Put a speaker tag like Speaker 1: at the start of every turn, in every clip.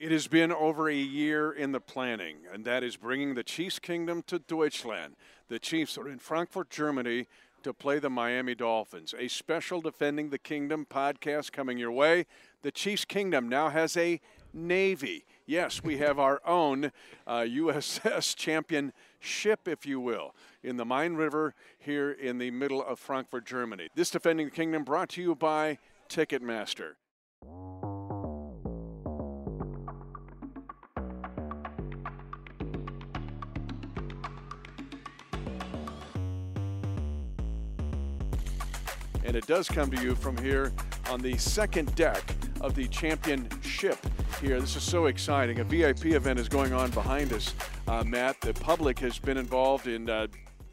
Speaker 1: It has been over a year in the planning, and that is bringing the Chiefs Kingdom to Deutschland. The Chiefs are in Frankfurt, Germany to play the Miami Dolphins. A special Defending the Kingdom podcast coming your way. The Chiefs Kingdom now has a Navy. Yes, we have our own uh, USS champion ship, if you will, in the Main River here in the middle of Frankfurt, Germany. This Defending the Kingdom brought to you by Ticketmaster. And it does come to you from here on the second deck of the championship here. This is so exciting. A VIP event is going on behind us, uh, Matt. The public has been involved in uh,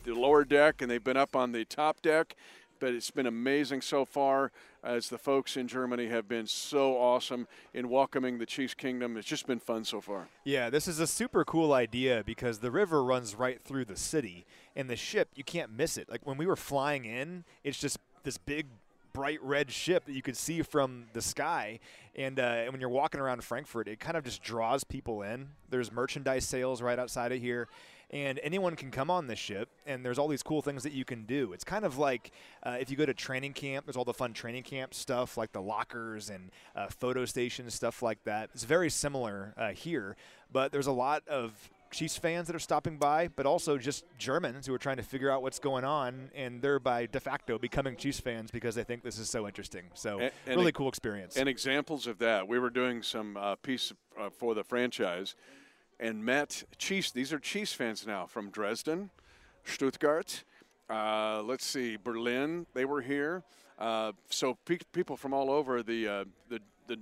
Speaker 1: the lower deck, and they've been up on the top deck. But it's been amazing so far as the folks in Germany have been so awesome in welcoming the Chiefs Kingdom. It's just been fun so far.
Speaker 2: Yeah, this is a super cool idea because the river runs right through the city, and the ship, you can't miss it. Like when we were flying in, it's just this big bright red ship that you could see from the sky. And, uh, when you're walking around Frankfurt, it kind of just draws people in. There's merchandise sales right outside of here. And anyone can come on this ship, and there's all these cool things that you can do. It's kind of like uh, if you go to training camp, there's all the fun training camp stuff, like the lockers and uh, photo stations, stuff like that. It's very similar uh, here, but there's a lot of Chiefs fans that are stopping by, but also just Germans who are trying to figure out what's going on, and they're by de facto becoming Chiefs fans because they think this is so interesting. So, and, and really cool experience.
Speaker 1: And examples of that, we were doing some uh, piece uh, for the franchise, and met Chiefs. These are Chiefs fans now from Dresden, Stuttgart. Uh, let's see, Berlin. They were here. Uh, so pe- people from all over the uh, the the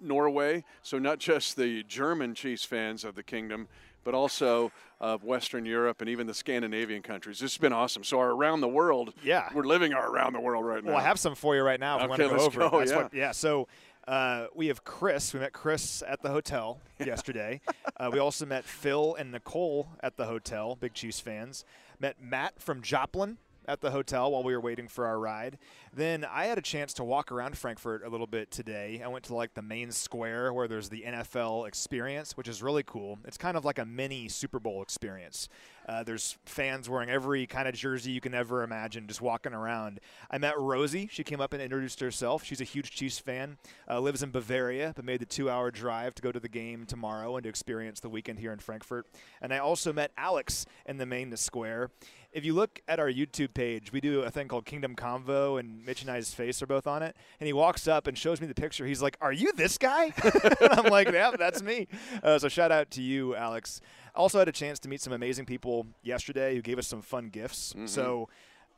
Speaker 1: Norway. So not just the German Chiefs fans of the kingdom but also of Western Europe and even the Scandinavian countries. This has been awesome. So our around the world,
Speaker 2: yeah,
Speaker 1: we're living our around the world right
Speaker 2: now. Well, I have some for you right now. If
Speaker 1: okay,
Speaker 2: you
Speaker 1: let's
Speaker 2: go,
Speaker 1: go. Yeah.
Speaker 2: What, yeah. So. Uh, we have Chris. We met Chris at the hotel yesterday. uh, we also met Phil and Nicole at the hotel, big Chiefs fans. Met Matt from Joplin at the hotel while we were waiting for our ride. Then I had a chance to walk around Frankfurt a little bit today. I went to like the main square where there's the NFL experience, which is really cool. It's kind of like a mini Super Bowl experience. Uh, there's fans wearing every kind of jersey you can ever imagine, just walking around. I met Rosie. She came up and introduced herself. She's a huge Chiefs fan, uh, lives in Bavaria, but made the two hour drive to go to the game tomorrow and to experience the weekend here in Frankfurt. And I also met Alex in the main square. If you look at our YouTube page, we do a thing called Kingdom Convo, and Mitch and I's face are both on it. And he walks up and shows me the picture. He's like, Are you this guy? and I'm like, Yeah, that's me. Uh, so shout out to you, Alex. Also had a chance to meet some amazing people yesterday who gave us some fun gifts. Mm-hmm. So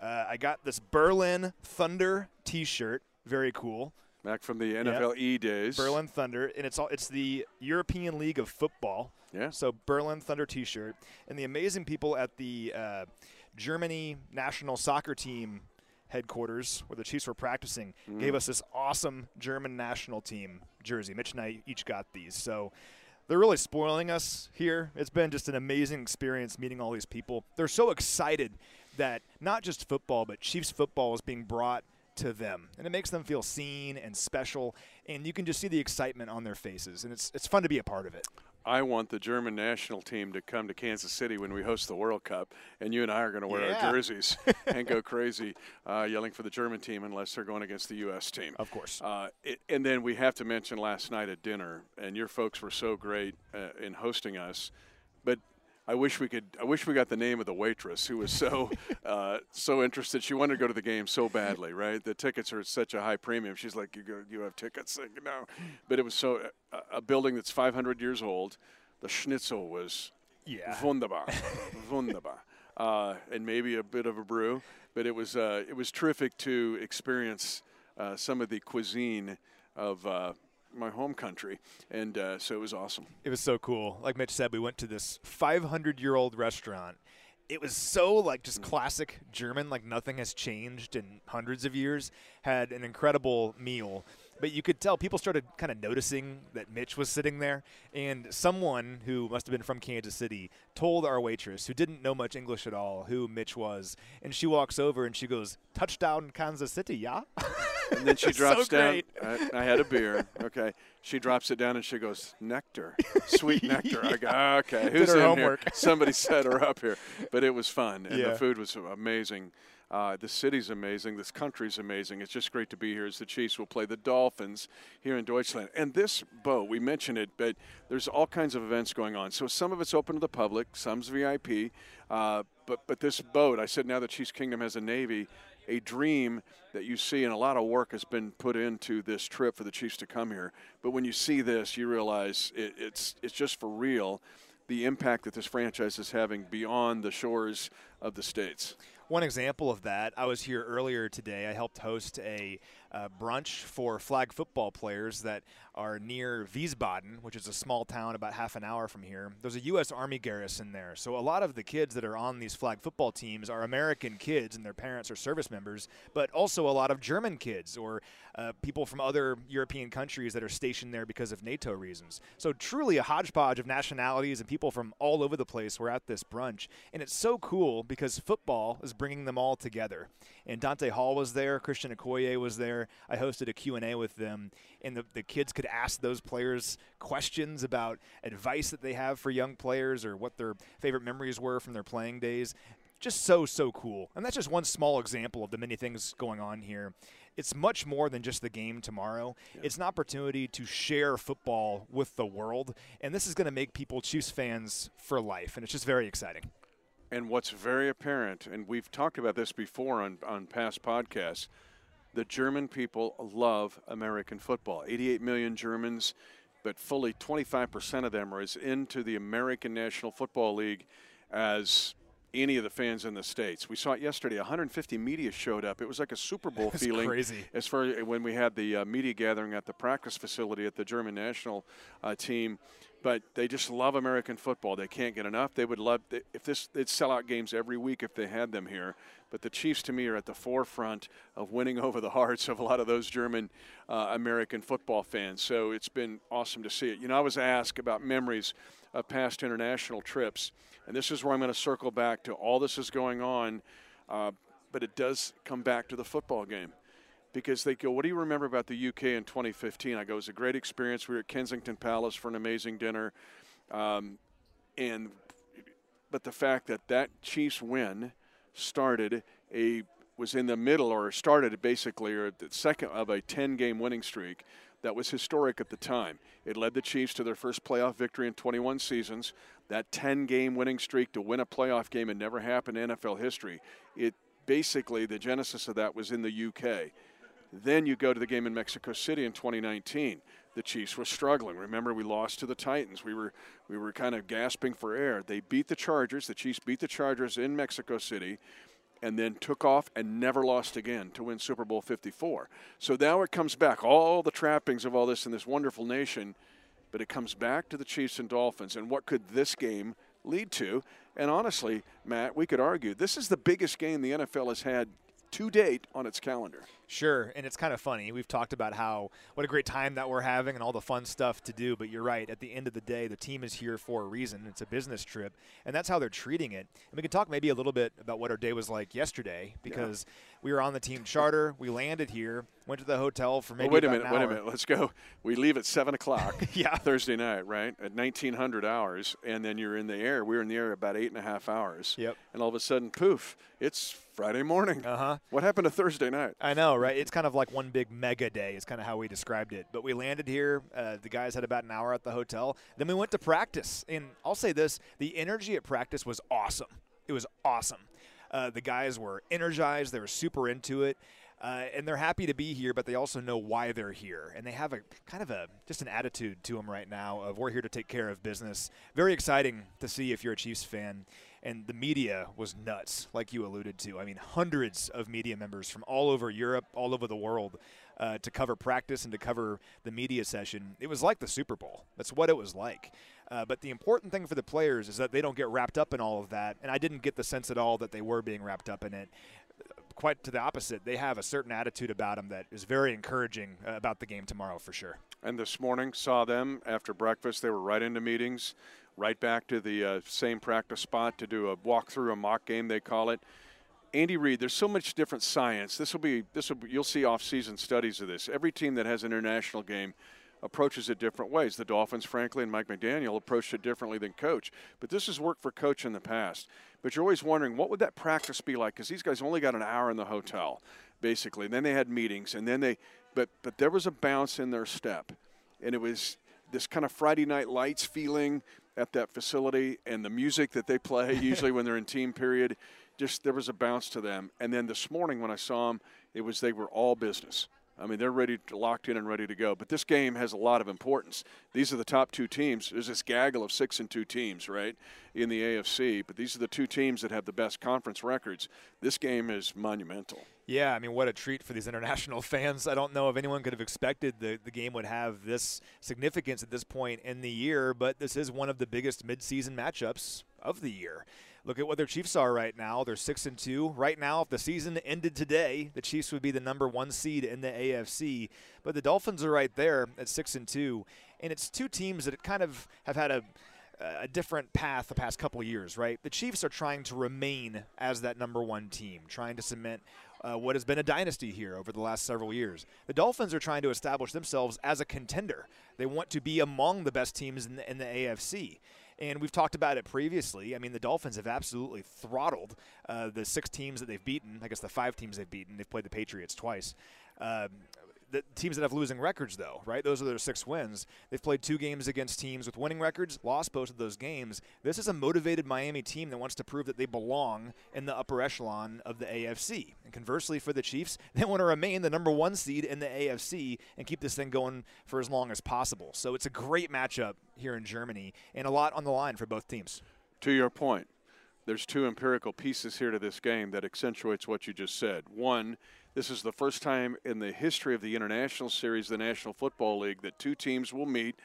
Speaker 2: uh, I got this Berlin Thunder T-shirt, very cool.
Speaker 1: Back from the NFL yep. days,
Speaker 2: Berlin Thunder, and it's all it's the European League of Football.
Speaker 1: Yeah.
Speaker 2: So Berlin Thunder T-shirt, and the amazing people at the uh, Germany national soccer team headquarters where the Chiefs were practicing mm. gave us this awesome German national team jersey. Mitch and I each got these. So they're really spoiling us here. It's been just an amazing experience meeting all these people. They're so excited that not just football, but Chiefs football is being brought to them. And it makes them feel seen and special. And you can just see the excitement on their faces. And it's, it's fun to be a part of it.
Speaker 1: I want the German national team to come to Kansas City when we host the World Cup, and you and I are going to wear
Speaker 2: yeah.
Speaker 1: our jerseys and go crazy uh, yelling for the German team unless they're going against the U.S. team.
Speaker 2: Of course.
Speaker 1: Uh, it, and then we have to mention last night at dinner, and your folks were so great uh, in hosting us, I wish we could. I wish we got the name of the waitress who was so uh, so interested. She wanted to go to the game so badly, right? The tickets are at such a high premium. She's like, "You go, you have tickets?" Like, no, but it was so uh, a building that's 500 years old. The schnitzel was
Speaker 2: yeah
Speaker 1: wunderbar, wunderbar, uh, and maybe a bit of a brew. But it was uh, it was terrific to experience uh, some of the cuisine of uh, my home country, and uh, so it was awesome.
Speaker 2: It was so cool. Like Mitch said, we went to this 500 year old restaurant. It was so like just mm. classic German, like nothing has changed in hundreds of years. Had an incredible meal, but you could tell people started kind of noticing that Mitch was sitting there, and someone who must have been from Kansas City told our waitress, who didn't know much English at all, who Mitch was, and she walks over and she goes, "Touchdown, Kansas City, yeah."
Speaker 1: and then she drops
Speaker 2: so
Speaker 1: down. I, I had a beer. Okay. She drops it down and she goes, nectar, sweet nectar. I go, okay,
Speaker 2: Did
Speaker 1: who's
Speaker 2: her
Speaker 1: in
Speaker 2: homework.
Speaker 1: here? Somebody set her up here. But it was fun, and
Speaker 2: Yeah.
Speaker 1: the food was amazing. Uh, the city's amazing. This country's amazing. It's just great to be here as the Chiefs will play the Dolphins here in Deutschland. And this boat, we mentioned it, but there's all kinds of events going on. So some of it's open to the public, some's VIP. Uh, but, but this boat, I said now the Chiefs Kingdom has a Navy, a dream that you see, and a lot of work has been put into this trip for the Chiefs to come here. But when you see this, you realize it, it's, it's just for real the impact that this franchise is having beyond the shores of the States.
Speaker 2: One example of that, I was here earlier today. I helped host a uh, brunch for flag football players that are near Wiesbaden, which is a small town about half an hour from here. There's a U.S. Army garrison there. So a lot of the kids that are on these flag football teams are American kids and their parents are service members, but also a lot of German kids or uh, people from other European countries that are stationed there because of NATO reasons. So truly a hodgepodge of nationalities and people from all over the place were at this brunch. And it's so cool because football is bringing them all together. And Dante Hall was there, Christian Okoye was there. I hosted a Q&A with them, and the, the kids could ask those players questions about advice that they have for young players or what their favorite memories were from their playing days. Just so, so cool. And that's just one small example of the many things going on here. It's much more than just the game tomorrow. It's an opportunity to share football with the world, and this is going to make people Chiefs fans for life, and it's just very exciting.
Speaker 1: And what's very apparent, and we've talked about this before on, on past podcasts, the German people love American football. 88 million Germans, but fully 25% of them are as into the American National Football League as any of the fans in the states. We saw it yesterday. 150 media showed up. It was like a Super Bowl
Speaker 2: That's
Speaker 1: feeling.
Speaker 2: crazy.
Speaker 1: As far as when we had the uh, media gathering at the practice facility at the German national uh, team, but they just love American football. They can't get enough. They would love if this. They'd sell out games every week if they had them here. But the Chiefs, to me, are at the forefront of winning over the hearts of a lot of those German uh, American football fans. So it's been awesome to see it. You know, I was asked about memories of past international trips, and this is where I'm going to circle back to all this is going on. Uh, but it does come back to the football game because they go, What do you remember about the UK in 2015? I go, It was a great experience. We were at Kensington Palace for an amazing dinner. Um, and but the fact that that Chiefs win started a was in the middle or started basically or the second of a 10 game winning streak that was historic at the time. It led the Chiefs to their first playoff victory in 21 seasons. That 10 game winning streak to win a playoff game had never happened in NFL history. It basically the genesis of that was in the UK. Then you go to the game in Mexico City in 2019. The Chiefs were struggling. Remember, we lost to the Titans. We were we were kind of gasping for air. They beat the Chargers. The Chiefs beat the Chargers in Mexico City, and then took off and never lost again to win Super Bowl 54. So now it comes back. All the trappings of all this in this wonderful nation, but it comes back to the Chiefs and Dolphins. And what could this game lead to? And honestly, Matt, we could argue this is the biggest game the NFL has had to date on its calendar.
Speaker 2: Sure, and it's kind of funny. We've talked about how what a great time that we're having and all the fun stuff to do, but you're right. At the end of the day, the team is here for a reason. It's a business trip, and that's how they're treating it. And we can talk maybe a little bit about what our day was like yesterday because we were on the team charter. We landed here, went to the hotel for maybe
Speaker 1: Well, wait a minute, wait a minute. Let's go. We leave at seven o'clock.
Speaker 2: Yeah.
Speaker 1: Thursday night, right at 1900 hours, and then you're in the air. We were in the air about eight and a half hours.
Speaker 2: Yep.
Speaker 1: And all of a sudden, poof! It's Friday morning.
Speaker 2: Uh-huh.
Speaker 1: What happened to Thursday night?
Speaker 2: I know, right? It's kind of like one big mega day, is kind of how we described it. But we landed here. Uh, the guys had about an hour at the hotel. Then we went to practice. And I'll say this the energy at practice was awesome. It was awesome. Uh, the guys were energized, they were super into it. Uh, and they're happy to be here, but they also know why they're here, and they have a kind of a just an attitude to them right now of we're here to take care of business. Very exciting to see if you're a Chiefs fan, and the media was nuts, like you alluded to. I mean, hundreds of media members from all over Europe, all over the world, uh, to cover practice and to cover the media session. It was like the Super Bowl. That's what it was like. Uh, but the important thing for the players is that they don't get wrapped up in all of that, and I didn't get the sense at all that they were being wrapped up in it quite to the opposite. They have a certain attitude about them that is very encouraging uh, about the game tomorrow for sure.
Speaker 1: And this morning, saw them after breakfast. They were right into meetings, right back to the uh, same practice spot to do a walkthrough, a mock game, they call it. Andy Reid, there's so much different science. This will be this will you'll see off-season studies of this. Every team that has an international game approaches it different ways. The Dolphins, frankly, and Mike McDaniel approached it differently than coach. But this has worked for coach in the past. But you're always wondering what would that practice be like because these guys only got an hour in the hotel, basically. And then they had meetings, and then they, but but there was a bounce in their step, and it was this kind of Friday Night Lights feeling at that facility, and the music that they play usually when they're in team period. Just there was a bounce to them. And then this morning when I saw them, it was they were all business. I mean, they're ready, to, locked in and ready to go. But this game has a lot of importance. These are the top two teams. There's this gaggle of six and two teams, right, in the AFC. But these are the two teams that have the best conference records. This game is monumental.
Speaker 2: Yeah, I mean, what a treat for these international fans. I don't know if anyone could have expected the, the game would have this significance at this point in the year, but this is one of the biggest midseason matchups of the year. Look at what their Chiefs are right now. They're six and two right now. If the season ended today, the Chiefs would be the number one seed in the AFC. But the Dolphins are right there at six and two, and it's two teams that kind of have had a a different path the past couple years, right? The Chiefs are trying to remain as that number one team, trying to cement uh, what has been a dynasty here over the last several years. The Dolphins are trying to establish themselves as a contender. They want to be among the best teams in the, in the AFC. And we've talked about it previously. I mean, the Dolphins have absolutely throttled uh, the six teams that they've beaten. I guess the five teams they've beaten. They've played the Patriots twice. Um, the teams that have losing records, though, right? Those are their six wins. They've played two games against teams with winning records, lost both of those games. This is a motivated Miami team that wants to prove that they belong in the upper echelon of the AFC. And conversely, for the Chiefs, they want to remain the number one seed in the AFC and keep this thing going for as long as possible. So it's a great matchup here in Germany and a lot on the line for both teams.
Speaker 1: To your point, there's two empirical pieces here to this game that accentuates what you just said. One, this is the first time in the history of the International Series, the National Football League, that two teams will meet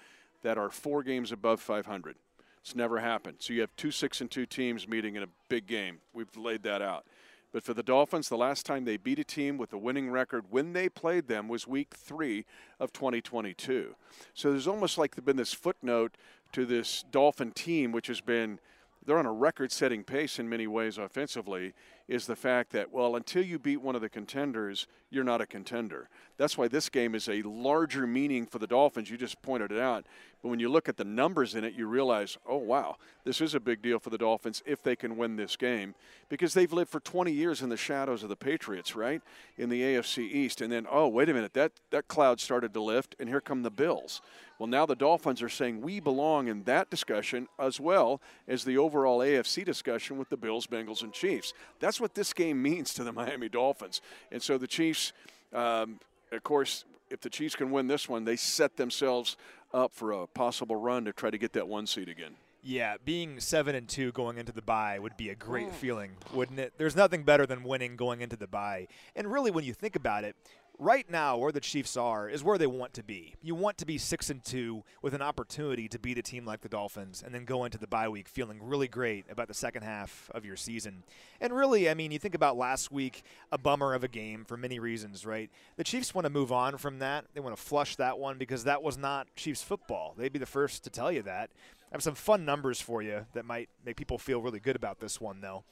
Speaker 1: that are four games above 500. It's never happened. So you have two six and two teams meeting in a big game. We've laid that out. But for the Dolphins, the last time they beat a team with a winning record when they played them was week three of 2022. So there's almost like been this footnote to this Dolphin team, which has been they're on a record setting pace in many ways offensively is the fact that, well, until you beat one of the contenders, you're not a contender. That's why this game is a larger meaning for the Dolphins. You just pointed it out. But when you look at the numbers in it, you realize, oh, wow, this is a big deal for the Dolphins if they can win this game because they've lived for 20 years in the shadows of the Patriots, right, in the AFC East. And then, oh, wait a minute, that, that cloud started to lift, and here come the Bills. Well, now the Dolphins are saying we belong in that discussion as well as the overall AFC discussion with the Bills, Bengals, and Chiefs. That's what this game means to the Miami Dolphins. And so the Chiefs, um, of course, if the Chiefs can win this one, they set themselves up for a possible run to try to get that one seed again.
Speaker 2: Yeah, being seven and two going into the bye would be a great feeling, wouldn't it? There's nothing better than winning going into the bye. And really, when you think about it, right now where the Chiefs are is where they want to be. You want to be six and two with an opportunity to beat a team like the Dolphins and then go into the bye week feeling really great about the second half of your season. And really, I mean, you think about last week, a bummer of a game for many reasons, right? The Chiefs want to move on from that. They want to flush that one because that was not Chiefs football. They'd be the first to tell you that. I have some fun numbers for you that might make people feel really good about this one, though.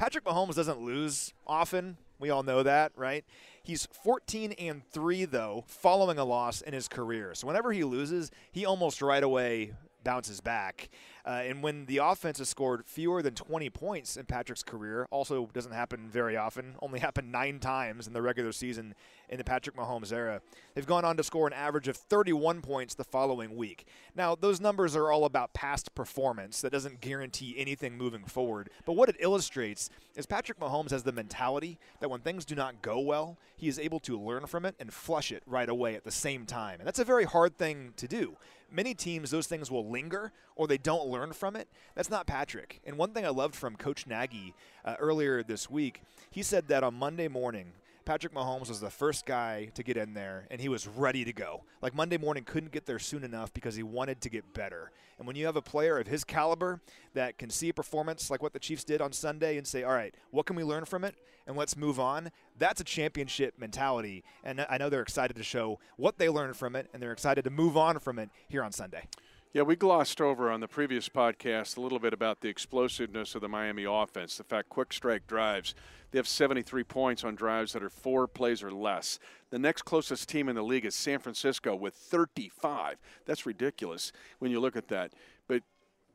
Speaker 2: Patrick Mahomes doesn't lose often. We all know that, right? He's 14 and 3 though, following a loss in his career. So whenever he loses, he almost right away bounces back. Uh, and when the offense has scored fewer than 20 points in Patrick's career, also doesn't happen very often, only happened nine times in the regular season in the Patrick Mahomes era. They've gone on to score an average of 31 points the following week. Now, those numbers are all about past performance. That doesn't guarantee anything moving forward. But what it illustrates is Patrick Mahomes has the mentality that when things do not go well, he is able to learn from it and flush it right away at the same time. And that's a very hard thing to do many teams, those things will linger or they don't learn from it. That's not Patrick. And one thing I loved from Coach Nagy uh, earlier this week, he said that on Monday morning, Patrick Mahomes was the first guy to get in there, and he was ready to go. Like Monday morning couldn't get there soon enough because he wanted to get better. And when you have a player of his caliber that can see a performance like what the Chiefs did on Sunday and say, all right, what can we learn from it? And let's move on. That's a championship mentality. And I know they're excited to show what they learned from it, and they're excited to move on from it here on Sunday.
Speaker 1: Yeah, we glossed over on the previous podcast a little bit about the explosiveness of the Miami offense, the fact quick strike drives They have 73 points on drives that are four plays or less. The next closest team in the league is San Francisco with 35. That's ridiculous when you look at that. But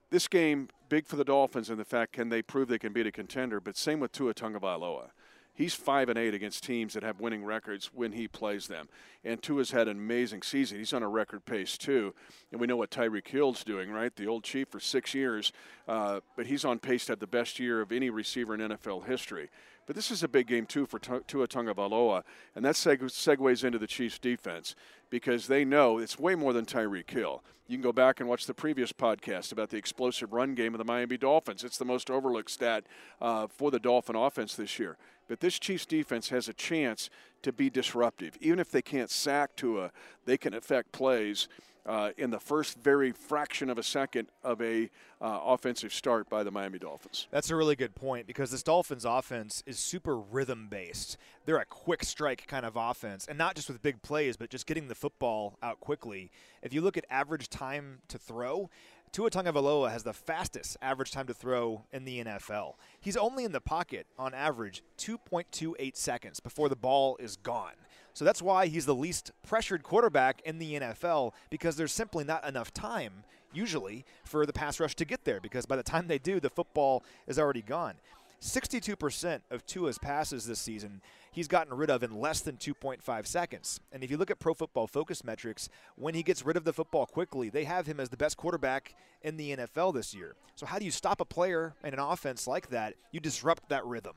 Speaker 1: this game, big for the Dolphins in the fact can they prove they can beat a contender, but same with Tua Tagovailoa. He's five and eight against teams that have winning records when he plays them. And Tua's had an amazing season. He's on a record pace too. And we know what Tyreek Hill's doing, right? The old chief for six years, uh, but he's on pace to have the best year of any receiver in NFL history. But this is a big game too for Tua Tagovailoa, and that seg- segues into the Chiefs' defense because they know it's way more than Tyreek Hill. You can go back and watch the previous podcast about the explosive run game of the Miami Dolphins. It's the most overlooked stat uh, for the Dolphin offense this year. But this Chiefs defense has a chance to be disruptive. Even if they can't sack Tua, they can affect plays uh, in the first very fraction of a second of a uh, offensive start by the Miami Dolphins.
Speaker 2: That's a really good point because this Dolphins offense is super rhythm based. They're a quick strike kind of offense, and not just with big plays, but just getting the football out quickly. If you look at average time to throw, Tua Tagovailoa has the fastest average time to throw in the NFL. He's only in the pocket on average 2.28 seconds before the ball is gone. So that's why he's the least pressured quarterback in the NFL because there's simply not enough time usually for the pass rush to get there because by the time they do, the football is already gone. 62% of Tua's passes this season he's gotten rid of in less than 2.5 seconds. And if you look at Pro Football Focus metrics, when he gets rid of the football quickly, they have him as the best quarterback in the NFL this year. So how do you stop a player in an offense like that? You disrupt that rhythm.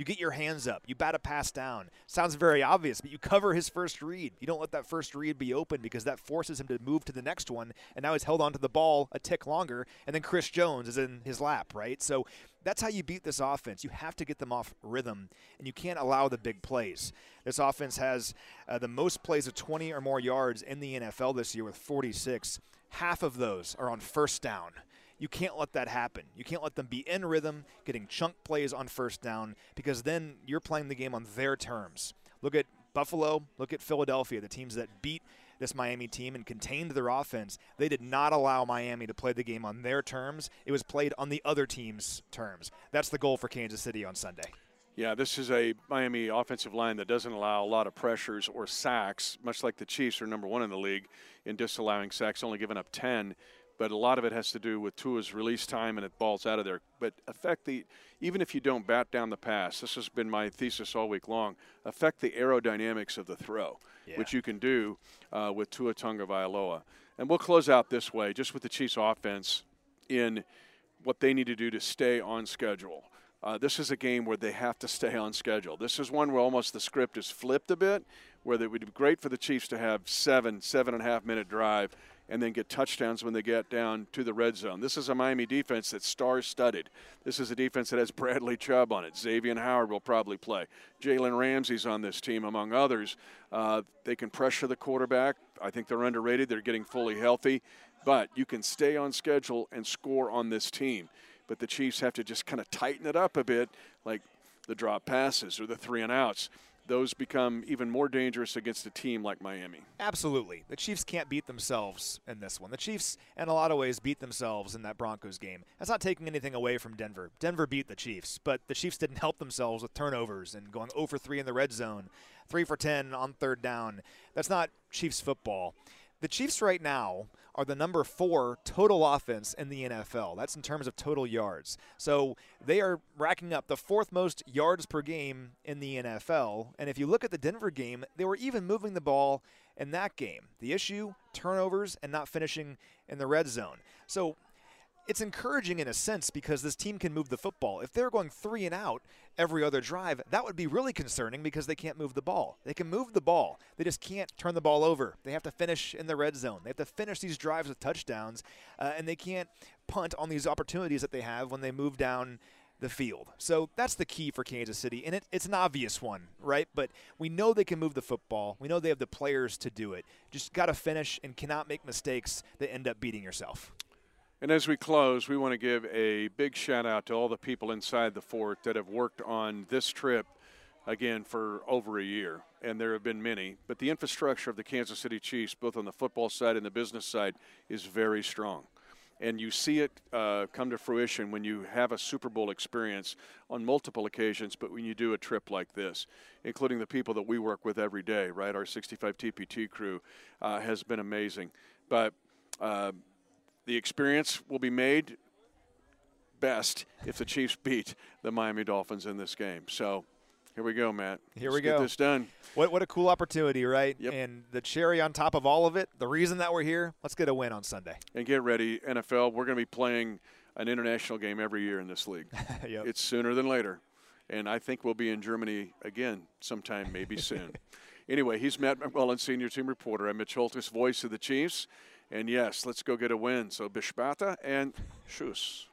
Speaker 2: You get your hands up. You bat a pass down. Sounds very obvious, but you cover his first read. You don't let that first read be open because that forces him to move to the next one. And now he's held onto the ball a tick longer. And then Chris Jones is in his lap, right? So that's how you beat this offense. You have to get them off rhythm, and you can't allow the big plays. This offense has uh, the most plays of 20 or more yards in the NFL this year with 46. Half of those are on first down. You can't let that happen. You can't let them be in rhythm, getting chunk plays on first down, because then you're playing the game on their terms. Look at Buffalo, look at Philadelphia, the teams that beat this Miami team and contained their offense. They did not allow Miami to play the game on their terms. It was played on the other team's terms. That's the goal for Kansas City on Sunday.
Speaker 1: Yeah, this is a Miami offensive line that doesn't allow a lot of pressures or sacks, much like the Chiefs are number one in the league in disallowing sacks, only giving up 10 but a lot of it has to do with Tua's release time and it balls out of there. But affect the even if you don't bat down the pass, this has been my thesis all week long. Affect the aerodynamics of the throw, yeah. which you can do uh, with Tua Tagovailoa. And we'll close out this way, just with the Chiefs' offense in what they need to do to stay on schedule. Uh, this is a game where they have to stay on schedule. This is one where almost the script is flipped a bit, where it would be great for the Chiefs to have seven, seven and a half minute drive and then get touchdowns when they get down to the red zone. This is a Miami defense that's star studded. This is a defense that has Bradley Chubb on it. Xavier Howard will probably play. Jalen Ramsey's on this team, among others. Uh, they can pressure the quarterback. I think they're underrated. They're getting fully healthy. But you can stay on schedule and score on this team. But the Chiefs have to just kind of tighten it up a bit, like the drop passes or the three and outs those become even more dangerous against a team like Miami.
Speaker 2: Absolutely. The Chiefs can't beat themselves in this one. The Chiefs, in a lot of ways, beat themselves in that Broncos game. That's not taking anything away from Denver. Denver beat the Chiefs, but the Chiefs didn't help themselves with turnovers and going 0 for 3 in the red zone, 3 for 10 on third down. That's not Chiefs football. The Chiefs right now are the number four total offense in the NFL. That's in terms of total yards. So they are racking up the fourth most yards per game in the NFL. And if you look at the Denver game, they were even moving the ball in that game. The issue turnovers and not finishing in the red zone. So it's encouraging in a sense because this team can move the football. If they're going three and out every other drive, that would be really concerning because they can't move the ball. They can move the ball, they just can't turn the ball over. They have to finish in the red zone. They have to finish these drives with touchdowns, uh, and they can't punt on these opportunities that they have when they move down the field. So that's the key for Kansas City, and it, it's an obvious one, right? But we know they can move the football. We know they have the players to do it. Just got to finish and cannot make mistakes that end up beating yourself.
Speaker 1: And as we close, we want to give a big shout out to all the people inside the fort that have worked on this trip again for over a year. And there have been many. But the infrastructure of the Kansas City Chiefs, both on the football side and the business side, is very strong. and you see it uh, come to fruition when you have a Super Bowl experience on multiple occasions, but when you do a trip like this, including the people that we work with every day, right? Our 65 TPT crew uh, has been amazing. But uh, the experience will be made best if the Chiefs beat the Miami Dolphins in this game. So here we go, Matt.
Speaker 2: Here
Speaker 1: Let's
Speaker 2: we go.
Speaker 1: Get this done.
Speaker 2: What what a cool opportunity, right?
Speaker 1: Yep.
Speaker 2: And the cherry on top of all of it, the reason that we're here, let's get a win on Sunday.
Speaker 1: And get ready, NFL. We're going to be playing an international game every year in this league.
Speaker 2: yep.
Speaker 1: It's sooner than later. And I think we'll be in Germany again sometime, maybe soon. anyway, he's Matt McMullen, senior team reporter. I'm Mitch Holthus, voice of the Chiefs. And yes, let's go get a win. So Bishbata and Schuss.